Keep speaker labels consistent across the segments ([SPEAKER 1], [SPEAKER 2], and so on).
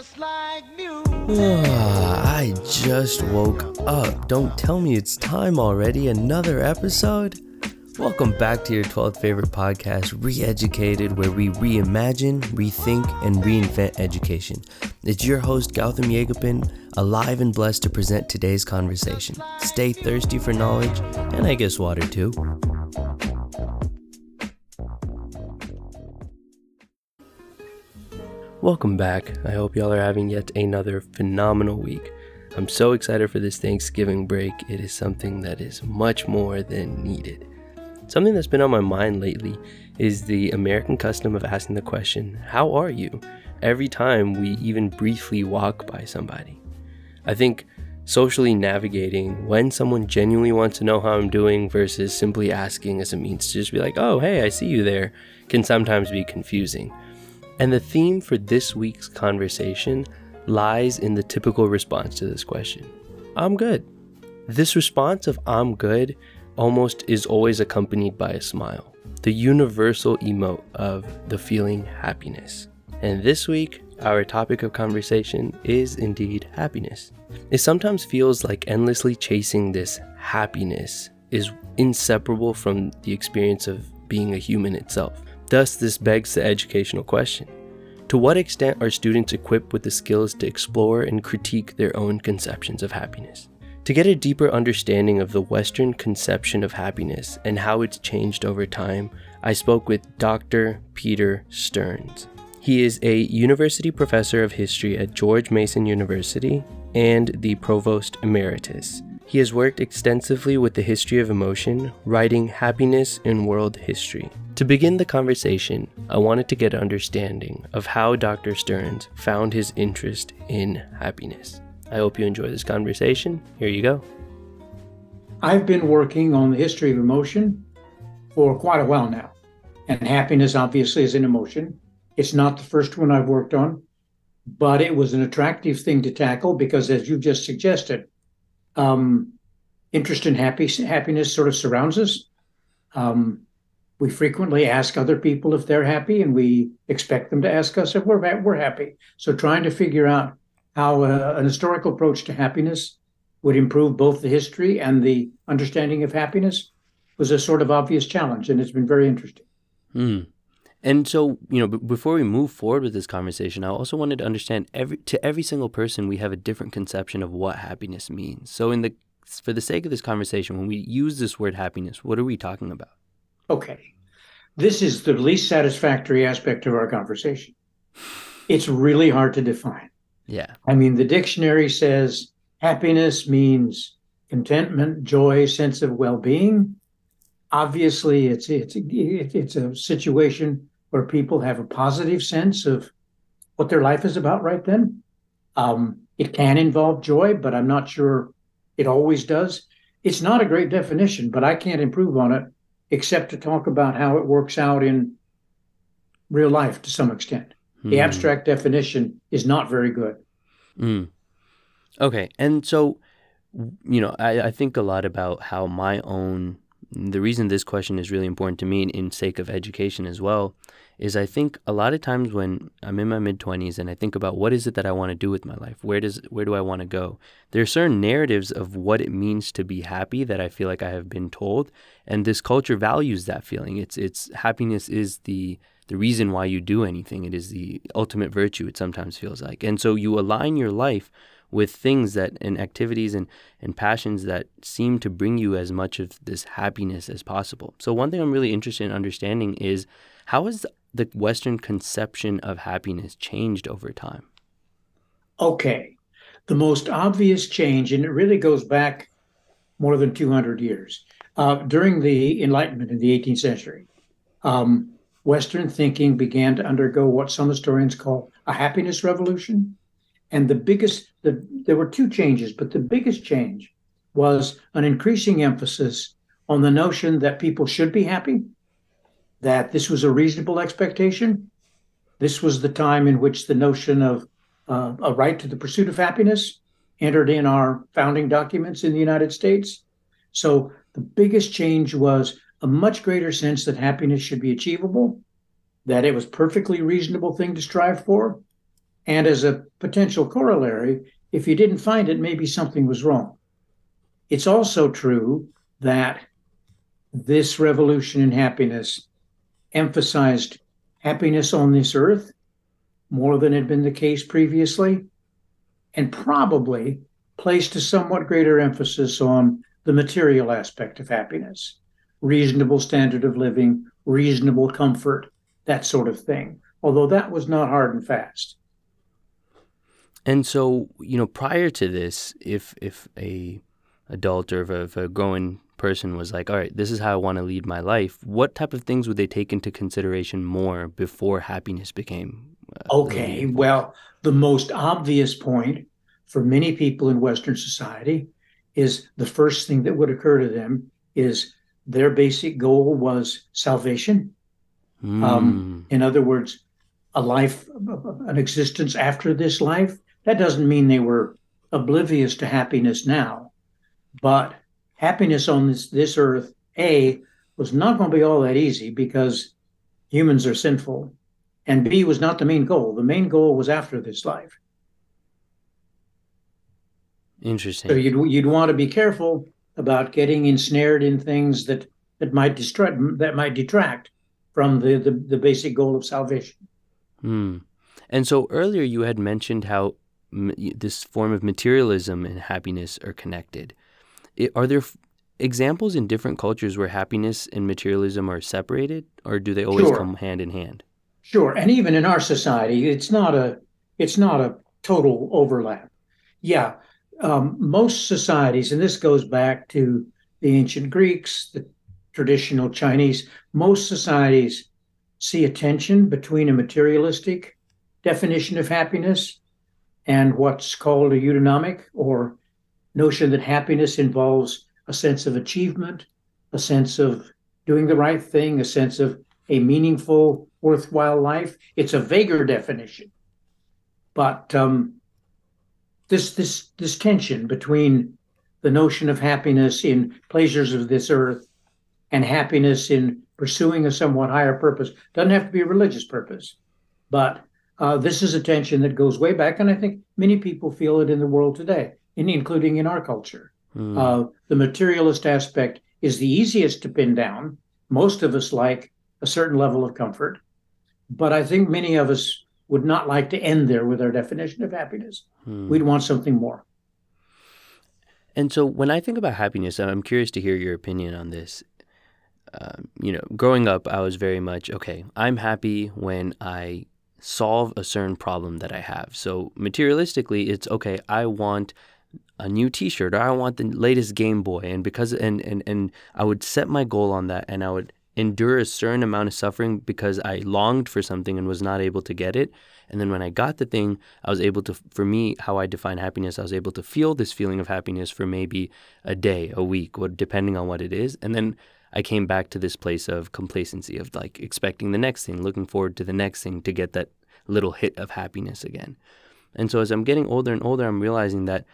[SPEAKER 1] just like I just woke up. Don't tell me it's time already. Another episode? Welcome back to your 12th favorite podcast, Reeducated, where we reimagine, rethink, and reinvent education. It's your host, Gautam Yegapin, alive and blessed to present today's conversation. Stay thirsty for knowledge, and I guess water too. Welcome back. I hope y'all are having yet another phenomenal week. I'm so excited for this Thanksgiving break. It is something that is much more than needed. Something that's been on my mind lately is the American custom of asking the question, How are you? every time we even briefly walk by somebody. I think socially navigating when someone genuinely wants to know how I'm doing versus simply asking as a means to just be like, Oh, hey, I see you there, can sometimes be confusing. And the theme for this week's conversation lies in the typical response to this question I'm good. This response of I'm good almost is always accompanied by a smile, the universal emote of the feeling happiness. And this week, our topic of conversation is indeed happiness. It sometimes feels like endlessly chasing this happiness is inseparable from the experience of being a human itself. Thus, this begs the educational question To what extent are students equipped with the skills to explore and critique their own conceptions of happiness? To get a deeper understanding of the Western conception of happiness and how it's changed over time, I spoke with Dr. Peter Stearns. He is a university professor of history at George Mason University and the provost emeritus. He has worked extensively with the history of emotion, writing Happiness in World History. To begin the conversation, I wanted to get an understanding of how Dr. Stearns found his interest in happiness. I hope you enjoy this conversation. Here you go.
[SPEAKER 2] I've been working on the history of emotion for quite a while now. And happiness, obviously, is an emotion. It's not the first one I've worked on, but it was an attractive thing to tackle because, as you just suggested, um, interest in happy, happiness sort of surrounds us. Um, we frequently ask other people if they're happy, and we expect them to ask us if we're, we're happy. So, trying to figure out how uh, an historical approach to happiness would improve both the history and the understanding of happiness was a sort of obvious challenge, and it's been very interesting.
[SPEAKER 1] Hmm. And so, you know, b- before we move forward with this conversation, I also wanted to understand every to every single person, we have a different conception of what happiness means. So, in the for the sake of this conversation, when we use this word happiness, what are we talking about?
[SPEAKER 2] Okay, this is the least satisfactory aspect of our conversation. It's really hard to define.
[SPEAKER 1] Yeah.
[SPEAKER 2] I mean, the dictionary says happiness means contentment, joy, sense of well-being. Obviously, it's it's it's a situation where people have a positive sense of what their life is about right then. Um, it can involve joy, but I'm not sure it always does. It's not a great definition, but I can't improve on it except to talk about how it works out in real life to some extent. The hmm. abstract definition is not very good.
[SPEAKER 1] Mm. Okay. And so, you know, I, I think a lot about how my own, the reason this question is really important to me in sake of education as well, is I think a lot of times when I'm in my mid 20s and I think about what is it that I want to do with my life? Where does where do I want to go? There are certain narratives of what it means to be happy that I feel like I have been told and this culture values that feeling. It's it's happiness is the the reason why you do anything. It is the ultimate virtue, it sometimes feels like. And so you align your life with things that and activities and, and passions that seem to bring you as much of this happiness as possible. So one thing I'm really interested in understanding is how has the Western conception of happiness changed over time?
[SPEAKER 2] Okay. The most obvious change, and it really goes back more than 200 years, uh, during the Enlightenment in the 18th century, um, Western thinking began to undergo what some historians call a happiness revolution. And the biggest, the, there were two changes, but the biggest change was an increasing emphasis on the notion that people should be happy, that this was a reasonable expectation. This was the time in which the notion of uh, a right to the pursuit of happiness entered in our founding documents in the United States. So the biggest change was a much greater sense that happiness should be achievable, that it was perfectly reasonable thing to strive for, And as a potential corollary, if you didn't find it, maybe something was wrong. It's also true that this revolution in happiness emphasized happiness on this earth more than had been the case previously, and probably placed a somewhat greater emphasis on the material aspect of happiness reasonable standard of living, reasonable comfort, that sort of thing. Although that was not hard and fast.
[SPEAKER 1] And so, you know, prior to this, if if a adult or if a, if a growing person was like, all right, this is how I want to lead my life, what type of things would they take into consideration more before happiness became?
[SPEAKER 2] Uh, okay, well, the most obvious point for many people in Western society is the first thing that would occur to them is their basic goal was salvation. Mm. Um, in other words, a life, an existence after this life. That doesn't mean they were oblivious to happiness now, but happiness on this, this earth, A, was not going to be all that easy because humans are sinful. And B was not the main goal. The main goal was after this life.
[SPEAKER 1] Interesting.
[SPEAKER 2] So you'd you'd want to be careful about getting ensnared in things that that might distract that might detract from the the, the basic goal of salvation.
[SPEAKER 1] Hmm. And so earlier you had mentioned how this form of materialism and happiness are connected. It, are there f- examples in different cultures where happiness and materialism are separated, or do they always sure. come hand in hand?
[SPEAKER 2] Sure, and even in our society, it's not a it's not a total overlap. Yeah, um, most societies, and this goes back to the ancient Greeks, the traditional Chinese, most societies see a tension between a materialistic definition of happiness and what's called a eudaimonia or notion that happiness involves a sense of achievement, a sense of doing the right thing, a sense of a meaningful, worthwhile life. It's a vaguer definition. But um, this this this tension between the notion of happiness in pleasures of this earth and happiness in pursuing a somewhat higher purpose doesn't have to be a religious purpose but uh, this is a tension that goes way back and i think many people feel it in the world today including in our culture mm. uh, the materialist aspect is the easiest to pin down most of us like a certain level of comfort but i think many of us would not like to end there with our definition of happiness. Hmm. We'd want something more.
[SPEAKER 1] And so, when I think about happiness, I'm curious to hear your opinion on this. Um, you know, growing up, I was very much okay. I'm happy when I solve a certain problem that I have. So materialistically, it's okay. I want a new T-shirt, or I want the latest Game Boy, and because and and and I would set my goal on that, and I would endure a certain amount of suffering because I longed for something and was not able to get it. And then when I got the thing, I was able to, for me, how I define happiness, I was able to feel this feeling of happiness for maybe a day, a week, depending on what it is. And then I came back to this place of complacency, of like expecting the next thing, looking forward to the next thing to get that little hit of happiness again. And so as I'm getting older and older, I'm realizing that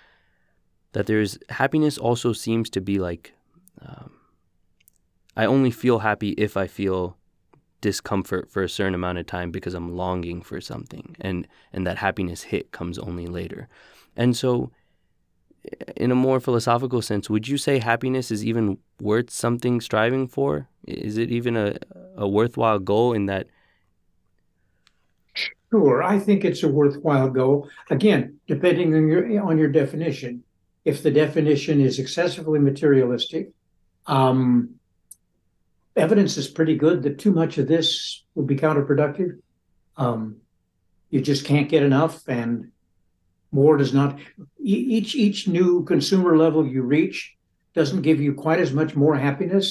[SPEAKER 1] that there's happiness also seems to be like um, I only feel happy if I feel discomfort for a certain amount of time because I'm longing for something and and that happiness hit comes only later. And so in a more philosophical sense, would you say happiness is even worth something striving for? Is it even a, a worthwhile goal in that?
[SPEAKER 2] Sure, I think it's a worthwhile goal. Again, depending on your on your definition. If the definition is excessively materialistic, um, evidence is pretty good that too much of this would be counterproductive. Um, you just can't get enough, and more does not. Each each new consumer level you reach doesn't give you quite as much more happiness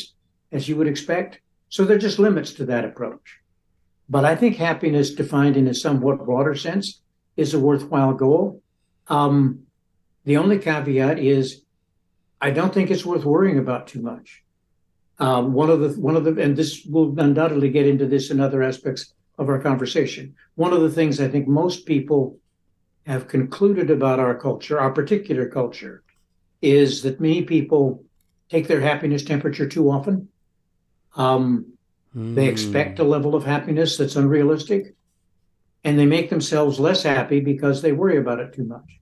[SPEAKER 2] as you would expect. So there are just limits to that approach. But I think happiness, defined in a somewhat broader sense, is a worthwhile goal. Um, the only caveat is, I don't think it's worth worrying about too much. Um, one of the one of the and this will undoubtedly get into this in other aspects of our conversation. One of the things I think most people have concluded about our culture, our particular culture, is that many people take their happiness temperature too often. Um, mm. They expect a level of happiness that's unrealistic, and they make themselves less happy because they worry about it too much.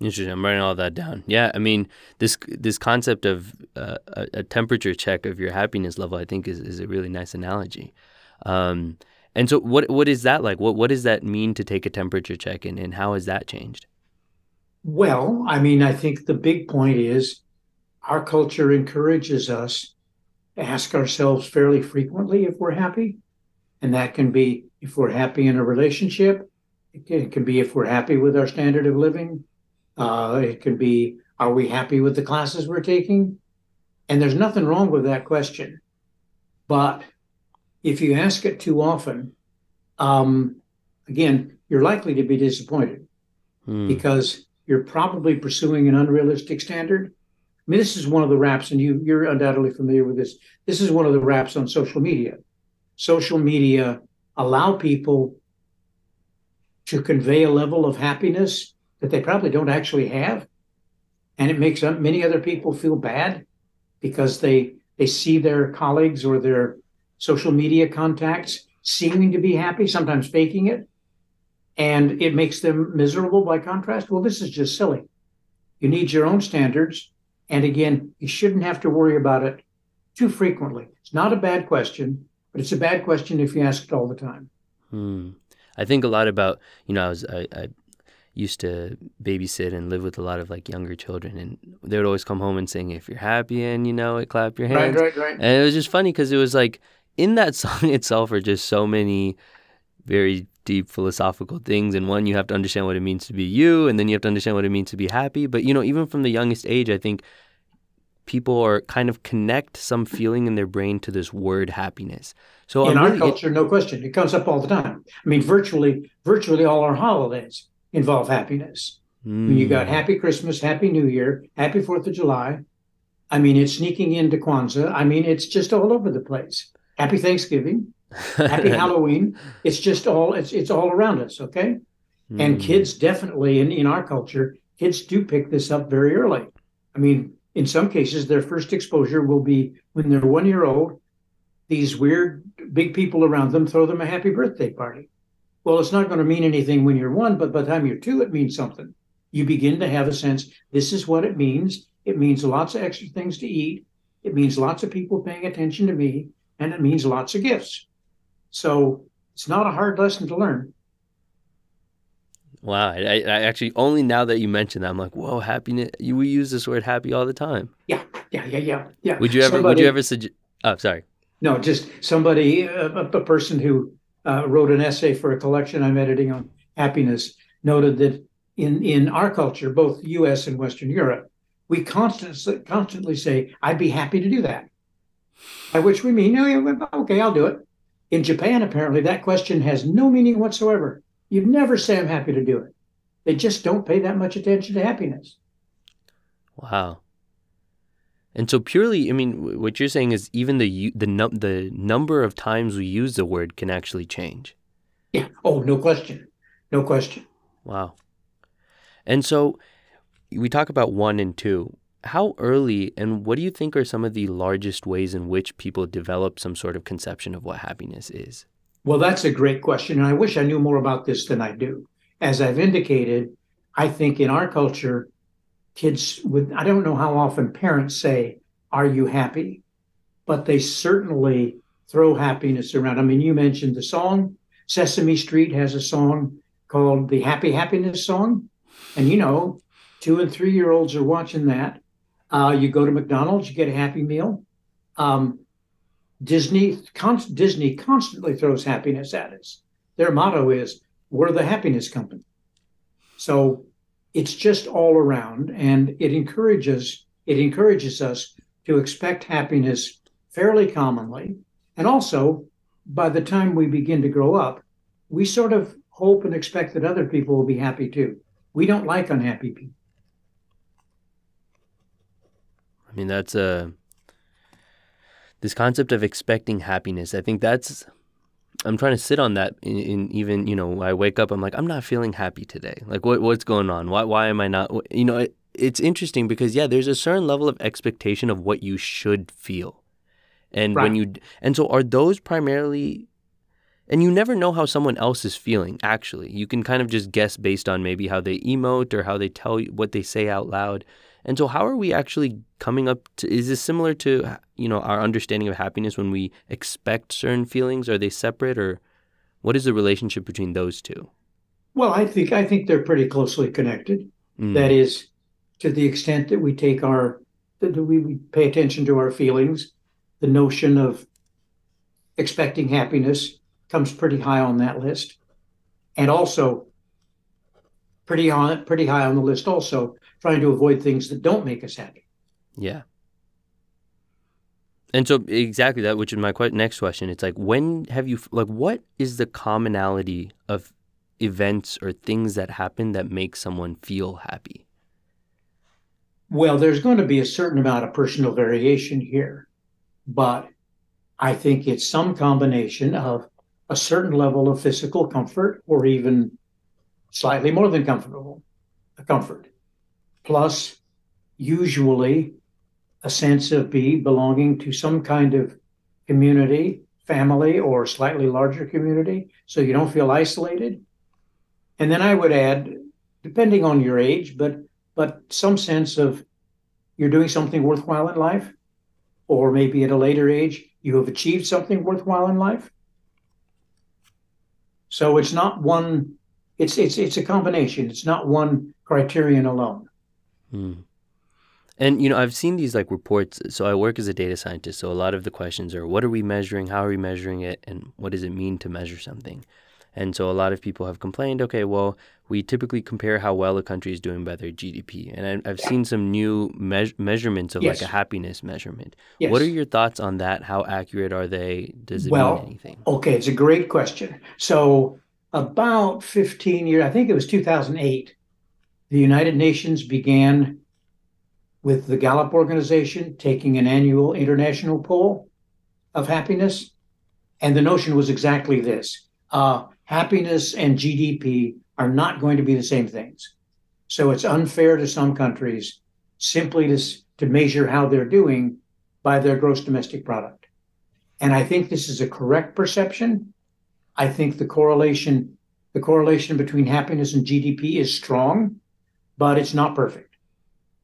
[SPEAKER 1] Interesting. I'm writing all that down. Yeah, I mean this this concept of uh, a, a, temperature check of your happiness level, I think, is, is a really nice analogy. Um, and so, what what is that like? What what does that mean to take a temperature check, and, and how has that changed?
[SPEAKER 2] Well, I mean, I think the big point is our culture encourages us to ask ourselves fairly frequently if we're happy, and that can be if we're happy in a relationship. It can, it can be if we're happy with our standard of living uh, it can be, are we happy with the classes we're taking? And there's nothing wrong with that question. But if you ask it too often, um, again, you're likely to be disappointed hmm. because you're probably pursuing an unrealistic standard. I mean, this is one of the raps, and you, you're undoubtedly familiar with this. This is one of the raps on social media. Social media allow people to convey a level of happiness that they probably don't actually have. And it makes many other people feel bad because they they see their colleagues or their social media contacts seeming to be happy, sometimes faking it, and it makes them miserable by contrast. Well, this is just silly. You need your own standards. And again, you shouldn't have to worry about it too frequently. It's not a bad question, but it's a bad question if you ask it all the time.
[SPEAKER 1] Hmm. I think a lot about, you know, I was I, I used to babysit and live with a lot of like younger children and they would always come home and sing if you're happy and you know it clap your hands
[SPEAKER 2] right right right and
[SPEAKER 1] it was just funny because it was like in that song itself are just so many very deep philosophical things and one you have to understand what it means to be you and then you have to understand what it means to be happy but you know even from the youngest age i think people are kind of connect some feeling in their brain to this word happiness
[SPEAKER 2] so in I'm our really, culture it, no question it comes up all the time i mean virtually virtually all our holidays involve happiness. Mm. When you got hmm. Happy Christmas, Happy New Year, Happy Fourth of July. I mean, it's sneaking into Kwanzaa. I mean, it's just all over the place. Happy Thanksgiving, Happy Halloween. It's just all it's it's all around us. Okay, mm. and hmm. kids definitely in in our culture, kids do pick this up very early. I mean, in some cases, their first exposure will be when they're one year old. These weird big people around them throw them a happy birthday party. Well, it's not going to mean anything when you're one, but by the time you're two, it means something. You begin to have a sense this is what it means. It means lots of extra things to eat. It means lots of people paying attention to me, and it means lots of gifts. So it's not a hard lesson to learn.
[SPEAKER 1] Wow, I, I actually only now that you mentioned that I'm like, whoa, happiness. We use this word happy all the time.
[SPEAKER 2] Yeah, yeah, yeah, yeah, yeah.
[SPEAKER 1] Would you ever? Somebody, would you ever suggest? Oh, sorry.
[SPEAKER 2] No, just somebody, a, a person who uh, wrote an essay for a collection I'm editing on happiness, noted that in, in our culture, both US and Western Europe, we constantly, constantly say, I'd be happy to do that. By which we mean, oh, okay, I'll do it. In Japan, apparently, that question has no meaning whatsoever. You'd never say, I'm happy to do it. They just don't pay that much attention to happiness.
[SPEAKER 1] Wow. And so purely, I mean, what you're saying is even the the num- the number of times we use the word can actually change.
[SPEAKER 2] Yeah. Oh, no question. No question.
[SPEAKER 1] Wow. And so we talk about one and two. How early and what do you think are some of the largest ways in which people develop some sort of conception of what happiness is?
[SPEAKER 2] Well, that's a great question. And I wish I knew more about this than I do. As I've indicated, I think in our culture, kids with I don't know how often parents say, "Are you happy?" But they certainly throw happiness around. I mean, you mentioned the song. Sesame Street has a song called the Happy Happiness Song, and you know, two and three year olds are watching that. Uh, you go to McDonald's, you get a Happy Meal. Um, Disney, con- Disney constantly throws happiness at us. Their motto is, "We're the happiness company." So it's just all around and it encourages it encourages us to expect happiness fairly commonly and also by the time we begin to grow up we sort of hope and expect that other people will be happy too we don't like unhappy people
[SPEAKER 1] i mean that's a uh, this concept of expecting happiness i think that's I'm trying to sit on that in, in, even you know I wake up I'm like I'm not feeling happy today like what what's going on why why am I not you know it, it's interesting because yeah there's a certain level of expectation of what you should feel And
[SPEAKER 2] Right.
[SPEAKER 1] when you and so are those primarily and you never know how someone else is feeling actually. You can kind of just guess based on maybe how they emote or how they tell you what they say out loud. And so how are we actually coming up to is this similar to you know our understanding of happiness when we expect certain feelings are they separate or what is the relationship between those two?
[SPEAKER 2] Well, I think I think they're pretty closely connected.
[SPEAKER 1] Mm,
[SPEAKER 2] That is, to the extent that we take our that we, we pay attention to our feelings, the notion of expecting happiness comes pretty high on that list, and also pretty on pretty high on the list. Also, trying to avoid things that don't make us happy.
[SPEAKER 1] yeah. And so exactly that which is my next question. It's like when have you like what is the commonality of events or things that happen that make someone feel happy?
[SPEAKER 2] Well, there's going to be a certain amount of personal variation here, but I think it's some combination of a certain level of physical comfort or even slightly more than comfortable comfort, plus usually a sense of be belonging to some kind of community, family, or slightly larger community, so you don't feel isolated. And then I would add, depending on your age, but but some sense of you're doing something worthwhile in life, or maybe at a later age you have achieved something worthwhile in life. So it's not one. It's it's it's a combination. It's not one criterion alone.
[SPEAKER 1] Mm. And you know, I've seen these like reports. So I work as a data scientist. So a lot of the questions are, what are we measuring? How are we measuring it? And what does it mean to measure something? And so a lot of people have complained. Okay, well, we typically compare how well a country is doing by their GDP. And I, I've seen some new me- measurements of
[SPEAKER 2] Yes.
[SPEAKER 1] like a happiness measurement.
[SPEAKER 2] Yes.
[SPEAKER 1] What are your thoughts on that? How accurate are they? Does it
[SPEAKER 2] Well,
[SPEAKER 1] mean anything?
[SPEAKER 2] Okay, it's a great question. So, about 15 years, I think it was 2008, the United Nations began with the Gallup organization taking an annual international poll of happiness. And the notion was exactly this uh, happiness and GDP are not going to be the same things. So, it's unfair to some countries simply to, to measure how they're doing by their gross domestic product. And I think this is a correct perception. I think the correlation the correlation between happiness and GDP is strong, but it's not perfect.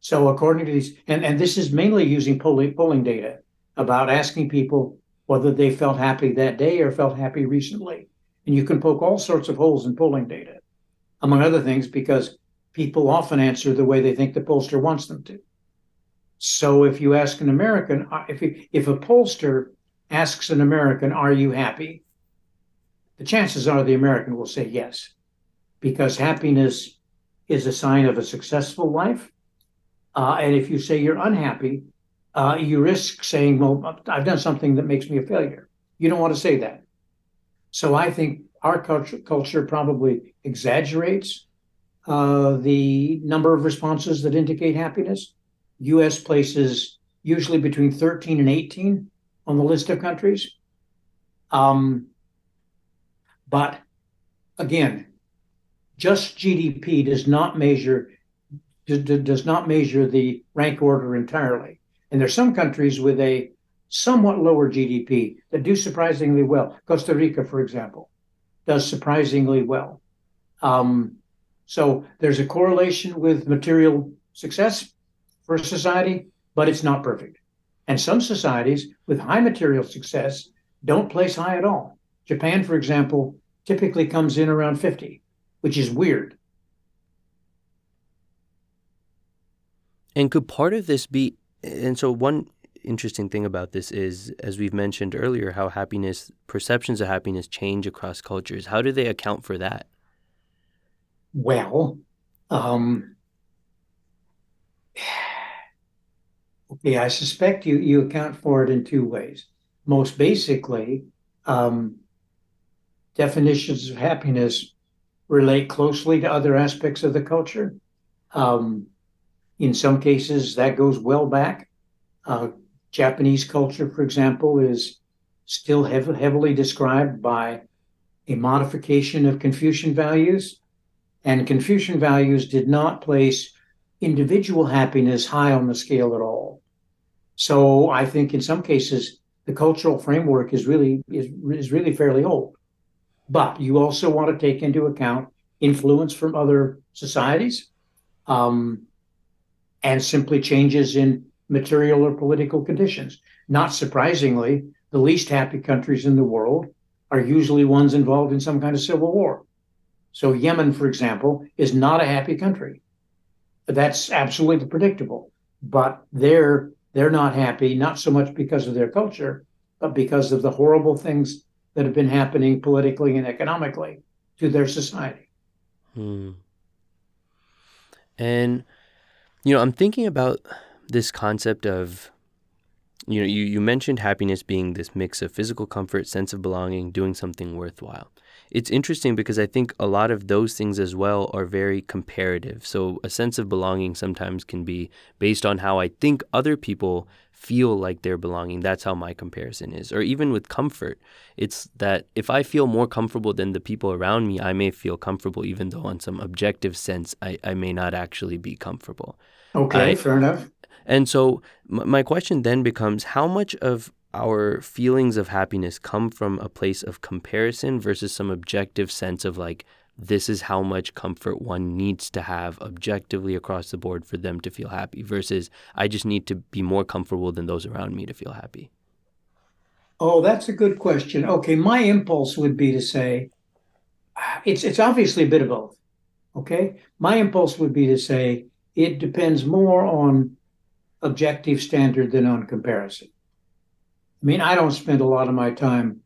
[SPEAKER 2] So according to these, and, and this is mainly using polling, polling data about asking people whether they felt happy that day or felt happy recently. And you can poke all sorts of holes in polling data, among other things, because people often answer the way they think the pollster wants them to. So if you ask an American, uh, if if a pollster asks an American, "Are you happy?" the chances are the American will say yes, because happiness is a sign of a successful life. Uh, and if you say you're unhappy, uh, you risk saying, "Well, I've done something that makes me a failure." You don't want to say that. So I think our culture, culture probably exaggerates uh, the number of responses that indicate happiness. U.S. places usually between 13 and 18 on the list of countries. Um, but again, just GDP does not measure does not measure the rank order entirely. And there's some countries with a somewhat lower GDP that do surprisingly well. Costa Rica, for example, does surprisingly well. Um, so there's a correlation with material success for society, but it's not perfect. And some societies with high material success don't place high at all. Japan, for example, typically comes in around 50, which is weird.
[SPEAKER 1] And could part of this be and so one interesting thing about this is as we've mentioned earlier how happiness perceptions of happiness change across cultures. How do they account for that?
[SPEAKER 2] Well, um, okay, I suspect you you account for it in two ways. Most basically, um, definitions of happiness relate closely to other aspects of the culture. Um, in some cases, that goes well back. Uh, Japanese culture, for example, is still hev- heavily described by a modification of Confucian values. And Confucian values did not place individual happiness high on the scale at all. So I think in some cases, the cultural framework is really is, is really fairly old. But you also want to take into account influence from other societies, um, and simply changes in material or political conditions. Not surprisingly, the least happy countries in the world are usually ones involved in some kind of civil war. So Yemen, for example, is not a happy country. That's absolutely predictable. But they're they're not happy, not so much because of their culture, but because of the horrible things that have been happening politically and economically to their society.
[SPEAKER 1] Hmm. And you know, I'm thinking about this concept of you know, you, you mentioned happiness being this mix of physical comfort, sense of belonging, doing something worthwhile. It's interesting because I think a lot of those things as well are very comparative. So a sense of belonging sometimes can be based on how I think other people feel like they're belonging. That's how my comparison is. Or even with comfort, it's that if I feel more comfortable than the people around me, I may feel comfortable, even though on some objective sense, I, I may not actually be comfortable.
[SPEAKER 2] Okay, I, fair enough.
[SPEAKER 1] And so my question then becomes how much of our feelings of happiness come from a place of comparison versus some objective sense of like this is how much comfort one needs to have objectively across the board for them to feel happy versus I just need to be more comfortable than those around me to feel happy?
[SPEAKER 2] Oh, that's a good question. Okay, my impulse would be to say it's it's obviously a bit of both. Okay? My impulse would be to say it depends more on objective standard than on comparison. I mean, I don't spend a lot of my time,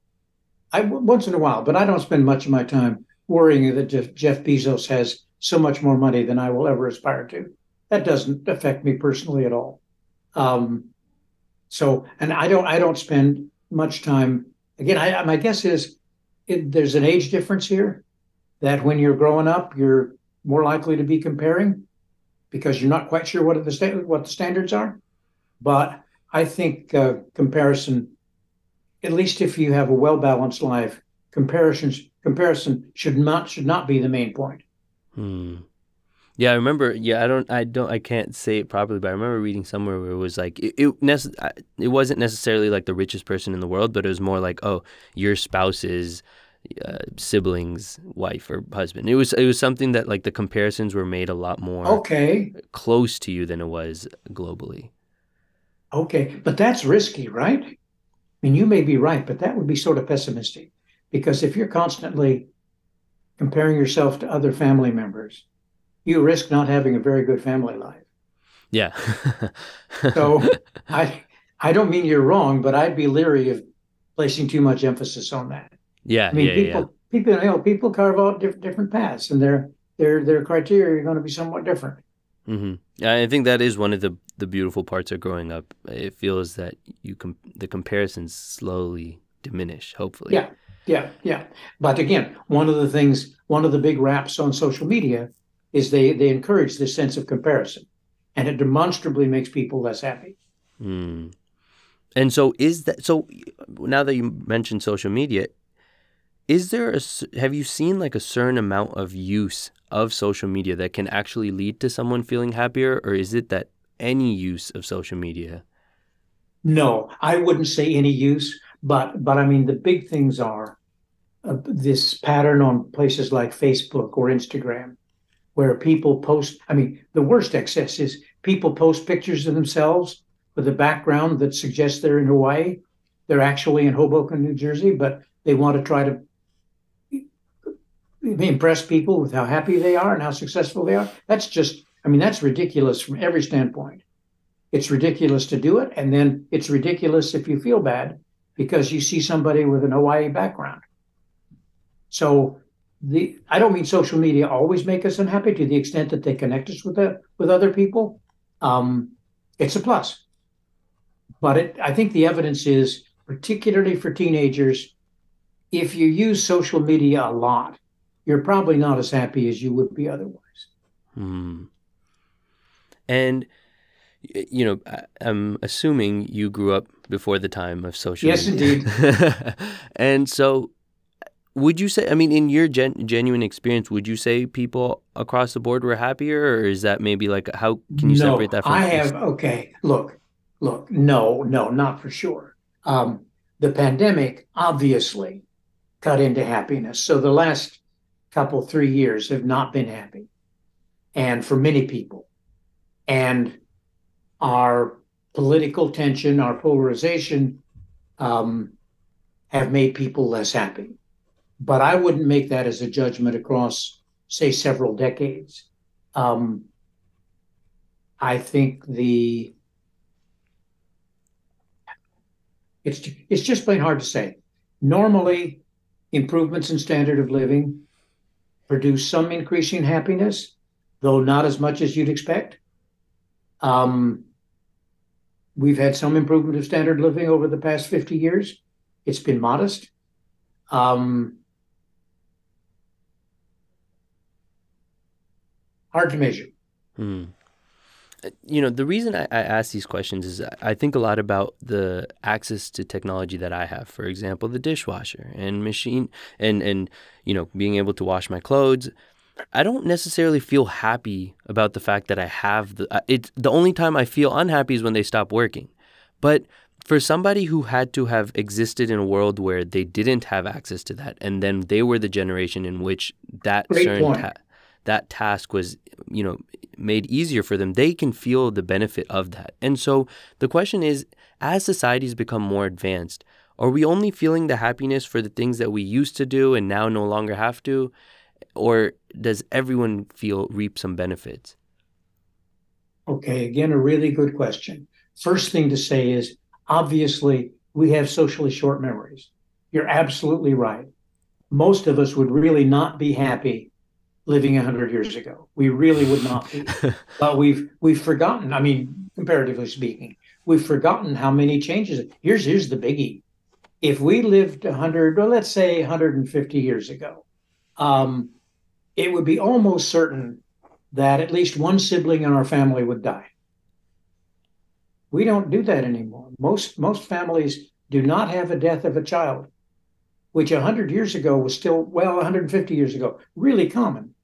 [SPEAKER 2] I once in a while, but I don't spend much of my time worrying that Jeff Bezos has so much more money than I will ever aspire to. That doesn't affect me personally at all. Um, so, and I don't, I don't spend much time. Again, I, my guess is it, there's an age difference here. That when you're growing up, you're more likely to be comparing because you're not quite sure what the what the standards are. But I think uh, comparison, at least if you have a well balanced life, comparisons comparison should not should not be the main point.
[SPEAKER 1] Hmm. Yeah, I remember. Yeah, I don't, I don't, I can't say it properly, but I remember reading somewhere where it was like it, it, nece- it wasn't necessarily like the richest person in the world, but it was more like, oh, your spouse's uh, siblings, wife or husband. It was, it was something that like the comparisons were made a lot more
[SPEAKER 2] okay
[SPEAKER 1] close to you than it was globally.
[SPEAKER 2] Okay, but that's risky, right? I mean, you may be right, but that would be sort of pessimistic because if you're constantly comparing yourself to other family members, you risk not having a very good family life.
[SPEAKER 1] Yeah.
[SPEAKER 2] so I I don't mean you're wrong, but I'd be leery of placing too much emphasis on that.
[SPEAKER 1] Yeah.
[SPEAKER 2] I mean,
[SPEAKER 1] yeah,
[SPEAKER 2] people
[SPEAKER 1] yeah.
[SPEAKER 2] people you know people carve out different different paths, and their their their criteria are going to be somewhat different.
[SPEAKER 1] Mm-hmm. I think that is one of the the beautiful parts of growing up. It feels that you com- the comparisons slowly diminish. Hopefully.
[SPEAKER 2] Yeah. Yeah, yeah. But again, one of the things, one of the big raps on social media is they they encourage this sense of comparison, and it demonstrably makes people less happy.
[SPEAKER 1] Mm. And so, is that so? Now that you mentioned social media, is there a have you seen like a certain amount of use of social media that can actually lead to someone feeling happier, or is it that any use of social media?
[SPEAKER 2] No, I wouldn't say any use. But but I mean, the big things are uh, this pattern on places like Facebook or Instagram, where people post. I mean, the worst excess is people post pictures of themselves with a background that suggests they're in Hawaii. They're actually in Hoboken, New Jersey, but they want to try to impress people with how happy they are and how successful they are. That's just, I mean, that's ridiculous from every standpoint. It's ridiculous to do it, and then it's ridiculous if you feel bad because you see somebody with an Hawaii background. So the I don't mean social media always make us unhappy to the extent that they connect us with the, with other people. Um, it's a plus, but it, I think the evidence is particularly for teenagers. If you use social media a lot, you're probably not as happy as you would be otherwise.
[SPEAKER 1] Hmm. And you know, I'm assuming you grew up before the time of social
[SPEAKER 2] yes,
[SPEAKER 1] media.
[SPEAKER 2] indeed.
[SPEAKER 1] and so, would you say, I mean, in your gen- genuine experience, would you say people across the board were happier, or is that maybe like, how can you
[SPEAKER 2] no,
[SPEAKER 1] separate that from
[SPEAKER 2] I have, okay, look, look, no, no, not for sure. Um, The pandemic obviously cut into happiness. So the last couple, three years have not been happy. And for many people. And our political tension, our polarization um, have made people less happy. But I wouldn't make that as a judgment across, say, several decades. Um, I think the it's it's just plain hard to say. Normally, improvements in standard of living produce some increasing happiness, though not as much as you'd expect. Um, we've had some improvement of standard living over the past 50 years. It's been modest. Um, hard to measure.
[SPEAKER 1] Hmm you know, the reason I, I, ask these questions is I think a lot about the access to technology that I have. For example, the dishwasher and machine and and you know being able to wash my clothes. I don't necessarily feel happy about the fact that I have the. Uh, it's the only time I feel unhappy is when they stop working. But for somebody who had to have existed in a world where they didn't have access to that, and then they were the generation in which that certain
[SPEAKER 2] ta-
[SPEAKER 1] that task was, you know, made easier for them, they can feel the benefit of that. And so the question is as societies become more advanced, are we only feeling the happiness for the things that we used to do and now no longer have to? Or does everyone feel reap some benefits?
[SPEAKER 2] Okay, again, a really good question. First thing to say is obviously we have socially short memories. You're absolutely right. Most of us would really not be happy living 100 years ago. We really would not be. but we've we've forgotten, I mean, comparatively speaking, we've forgotten how many changes. Here's here's the biggie. If we lived 100, or let's say 150 years ago, um, it would be almost certain that at least one sibling in our family would die. We don't do that anymore. Most most families do not have a death of a child, which 100 years ago was still well 150 years ago really common.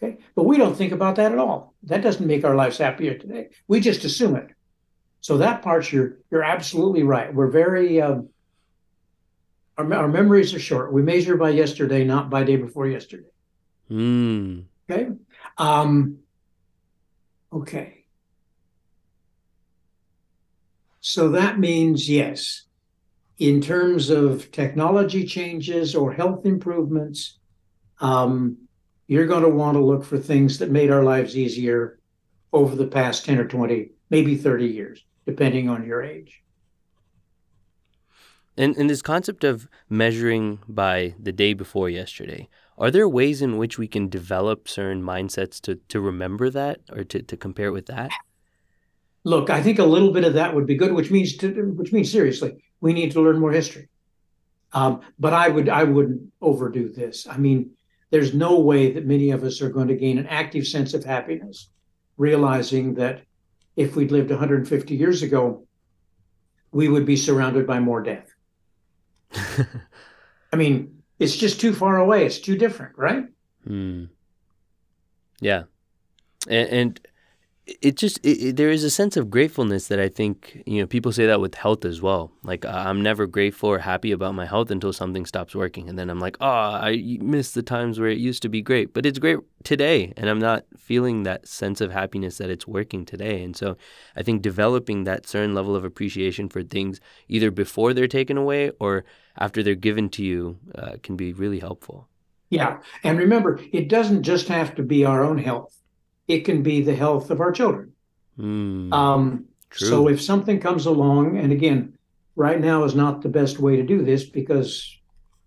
[SPEAKER 2] Okay. But we don't think about that at all. That doesn't make our lives happier today. We just assume it. So that part you're you're absolutely right. We're very um, our, our memories are short. We measure by yesterday, not by day before yesterday.
[SPEAKER 1] Mm.
[SPEAKER 2] Okay. Um, okay. So that means yes, in terms of technology changes or health improvements, um, you're going to want to look for things that made our lives easier over the past 10 or 20, maybe 30 years, depending on your age.
[SPEAKER 1] And, and this concept of measuring by the day before yesterday, are there ways in which we can develop certain mindsets to, to remember that or to, to compare it with that?
[SPEAKER 2] Look, I think a little bit of that would be good, which means to, which means seriously, we need to learn more history. Um, but I would I wouldn't overdo this. I mean, there's no way that many of us are going to gain an active sense of happiness, realizing that if we'd lived 150 years ago, we would be surrounded by more death. I mean, it's just too far away. It's too different, right?
[SPEAKER 1] Mm. Yeah. And, and it just it, it, there is a sense of gratefulness that I think you know people say that with health as well. Like I'm never grateful or happy about my health until something stops working, and then I'm like, oh, I miss the times where it used to be great, but it's great today, and I'm not feeling that sense of happiness that it's working today. And so I think developing that certain level of appreciation for things either before they're taken away or after they're given to you uh, can be really helpful.
[SPEAKER 2] Yeah, and remember, it doesn't just have to be our own health it can be the health of our children.
[SPEAKER 1] Mm,
[SPEAKER 2] um, so if something comes along, and again, right now is not the best way to do this because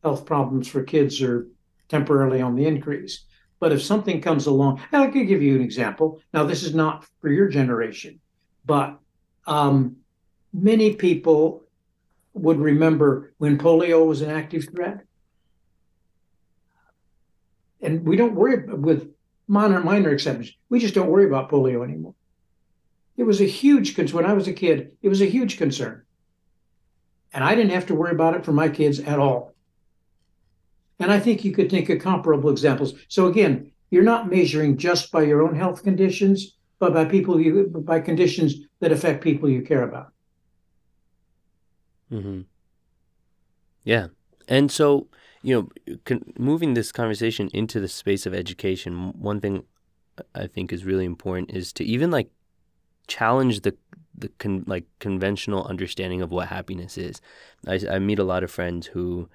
[SPEAKER 2] health problems for kids are temporarily on the increase. But if something comes along, and I could give you an example. Now, this is not for your generation, but um, many people would remember when polio was an active threat. And we don't worry with minor minor exceptions. We just don't worry about polio anymore. It was a huge concern when I was a kid. It was a huge concern, and I didn't have to worry about it for my kids at all. And I think you could think of comparable examples. So again, you're not measuring just by your own health conditions, but by people you by conditions that affect people you care about.
[SPEAKER 1] Mm-hmm. Yeah. And so, you know, con- moving this conversation into the space of education, one thing I think is really important is to even like challenge the the con- like conventional understanding of what happiness is. I, I meet a lot of friends who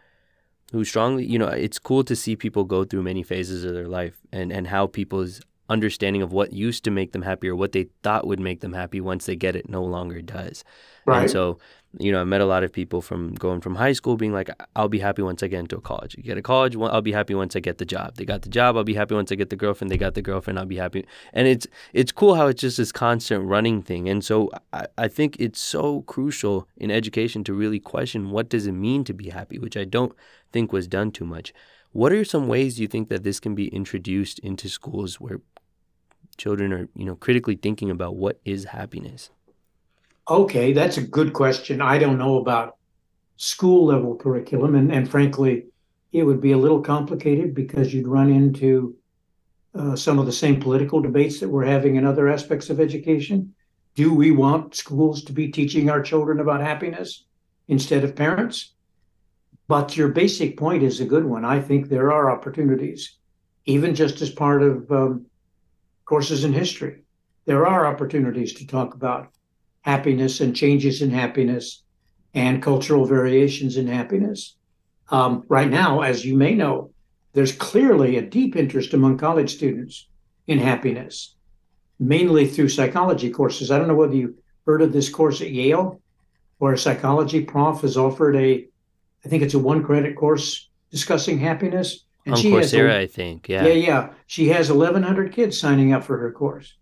[SPEAKER 1] who strongly, you know, it's cool to see people go through many phases of their life and and how people's understanding of what used to make them happy or what they thought would make them happy once they get it no longer does. Right. And so, you know, I met a lot of people from going from high school being like, I'll be happy once I get into a college. You get a college, I'll be happy once I get the job. They got the job, I'll be happy once I get the girlfriend. They got the girlfriend, I'll be happy. And it's it's cool how it's just this constant running thing. And so I, I think it's so crucial in education to really question what does it mean to be happy, which I don't think was done too much. What are some ways you think that this can be introduced into schools where children are, you know, critically thinking about what is happiness?
[SPEAKER 2] Okay, that's a good question. I don't know about school level curriculum, and, and frankly, it would be a little complicated because you'd run into uh, some of the same political debates that we're having in other aspects of education. Do we want schools to be teaching our children about happiness instead of parents? But your basic point is a good one. I think there are opportunities, even just as part of um, courses in history. There are opportunities to talk about happiness and changes in happiness and cultural variations in happiness. Um, right now, as you may know, there's clearly a deep interest among college students in happiness, mainly through psychology courses. I don't know whether you heard of this course at Yale, where a psychology prof has offered a, I think it's a one credit course discussing happiness.
[SPEAKER 1] And On she Coursera, has, I think. Yeah.
[SPEAKER 2] Yeah, yeah. She has 1,100 kids signing up for her course.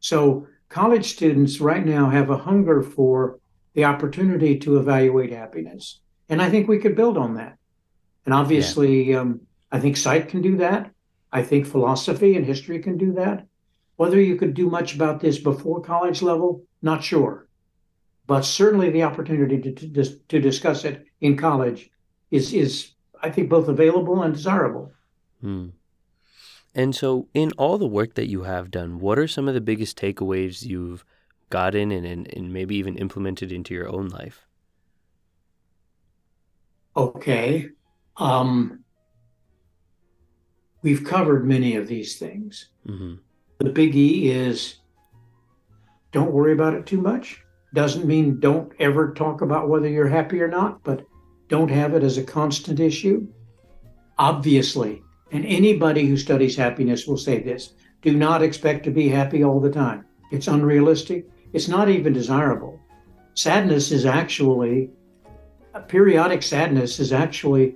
[SPEAKER 2] So college students right now have a hunger for the opportunity to evaluate happiness. And I think we could build on that. And obviously, yeah. um, I think psych can do that. I think philosophy and history can do that. Whether you could do much about this before college level, not sure. But certainly the opportunity to, to, to discuss it in college is, is I think, both available and desirable.
[SPEAKER 1] Hmm. And so, in all the work that you have done, what are some of the biggest takeaways you've gotten and, and, and maybe even implemented into your own life?
[SPEAKER 2] Okay. Um, we've covered many of these things. Mm-hmm. The big E is don't worry about it too much. Doesn't mean don't ever talk about whether you're happy or not, but don't have it as a constant issue. Obviously, and anybody who studies happiness will say this do not expect to be happy all the time. It's unrealistic. It's not even desirable. Sadness is actually, a periodic sadness is actually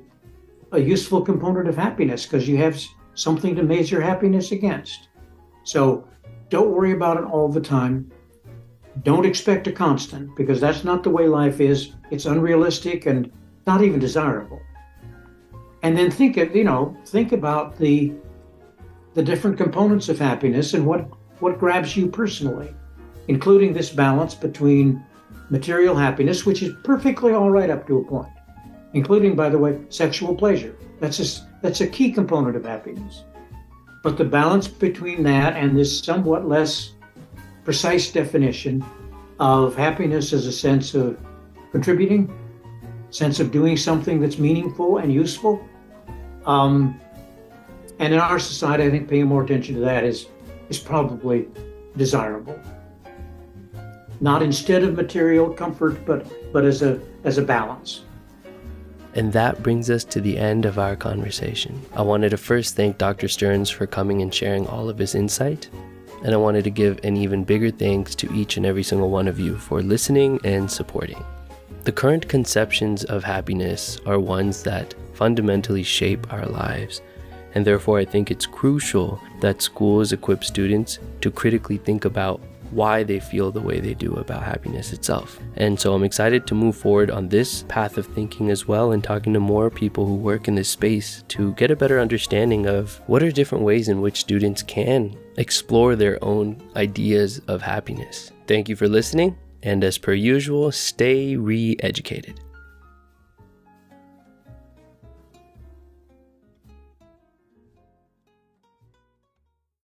[SPEAKER 2] a useful component of happiness because you have something to measure happiness against. So don't worry about it all the time. Don't expect a constant because that's not the way life is. It's unrealistic and not even desirable. And then think of, you know, think about the the different components of happiness and what what grabs you personally, including this balance between material happiness, which is perfectly all right up to a point, including, by the way, sexual pleasure. That's a, that's a key component of happiness. But the balance between that and this somewhat less precise definition of happiness as a sense of contributing sense of doing something that's meaningful and useful. Um, and in our society, I think paying more attention to that is is probably desirable. Not instead of material comfort, but but as a as a balance.
[SPEAKER 1] And that brings us to the end of our conversation. I wanted to first thank Dr. Stearns for coming and sharing all of his insight. And I wanted to give an even bigger thanks to each and every single one of you for listening and supporting. The current conceptions of happiness are ones that fundamentally shape our lives, and therefore I think it's crucial that schools equip students to critically think about why they feel the way they do about happiness itself. And so I'm excited to move forward on this path of thinking as well and talking to more people who work in this space to get a better understanding of what are different ways in which students can explore their own ideas of happiness. Thank you for listening. And as per usual, stay re educated.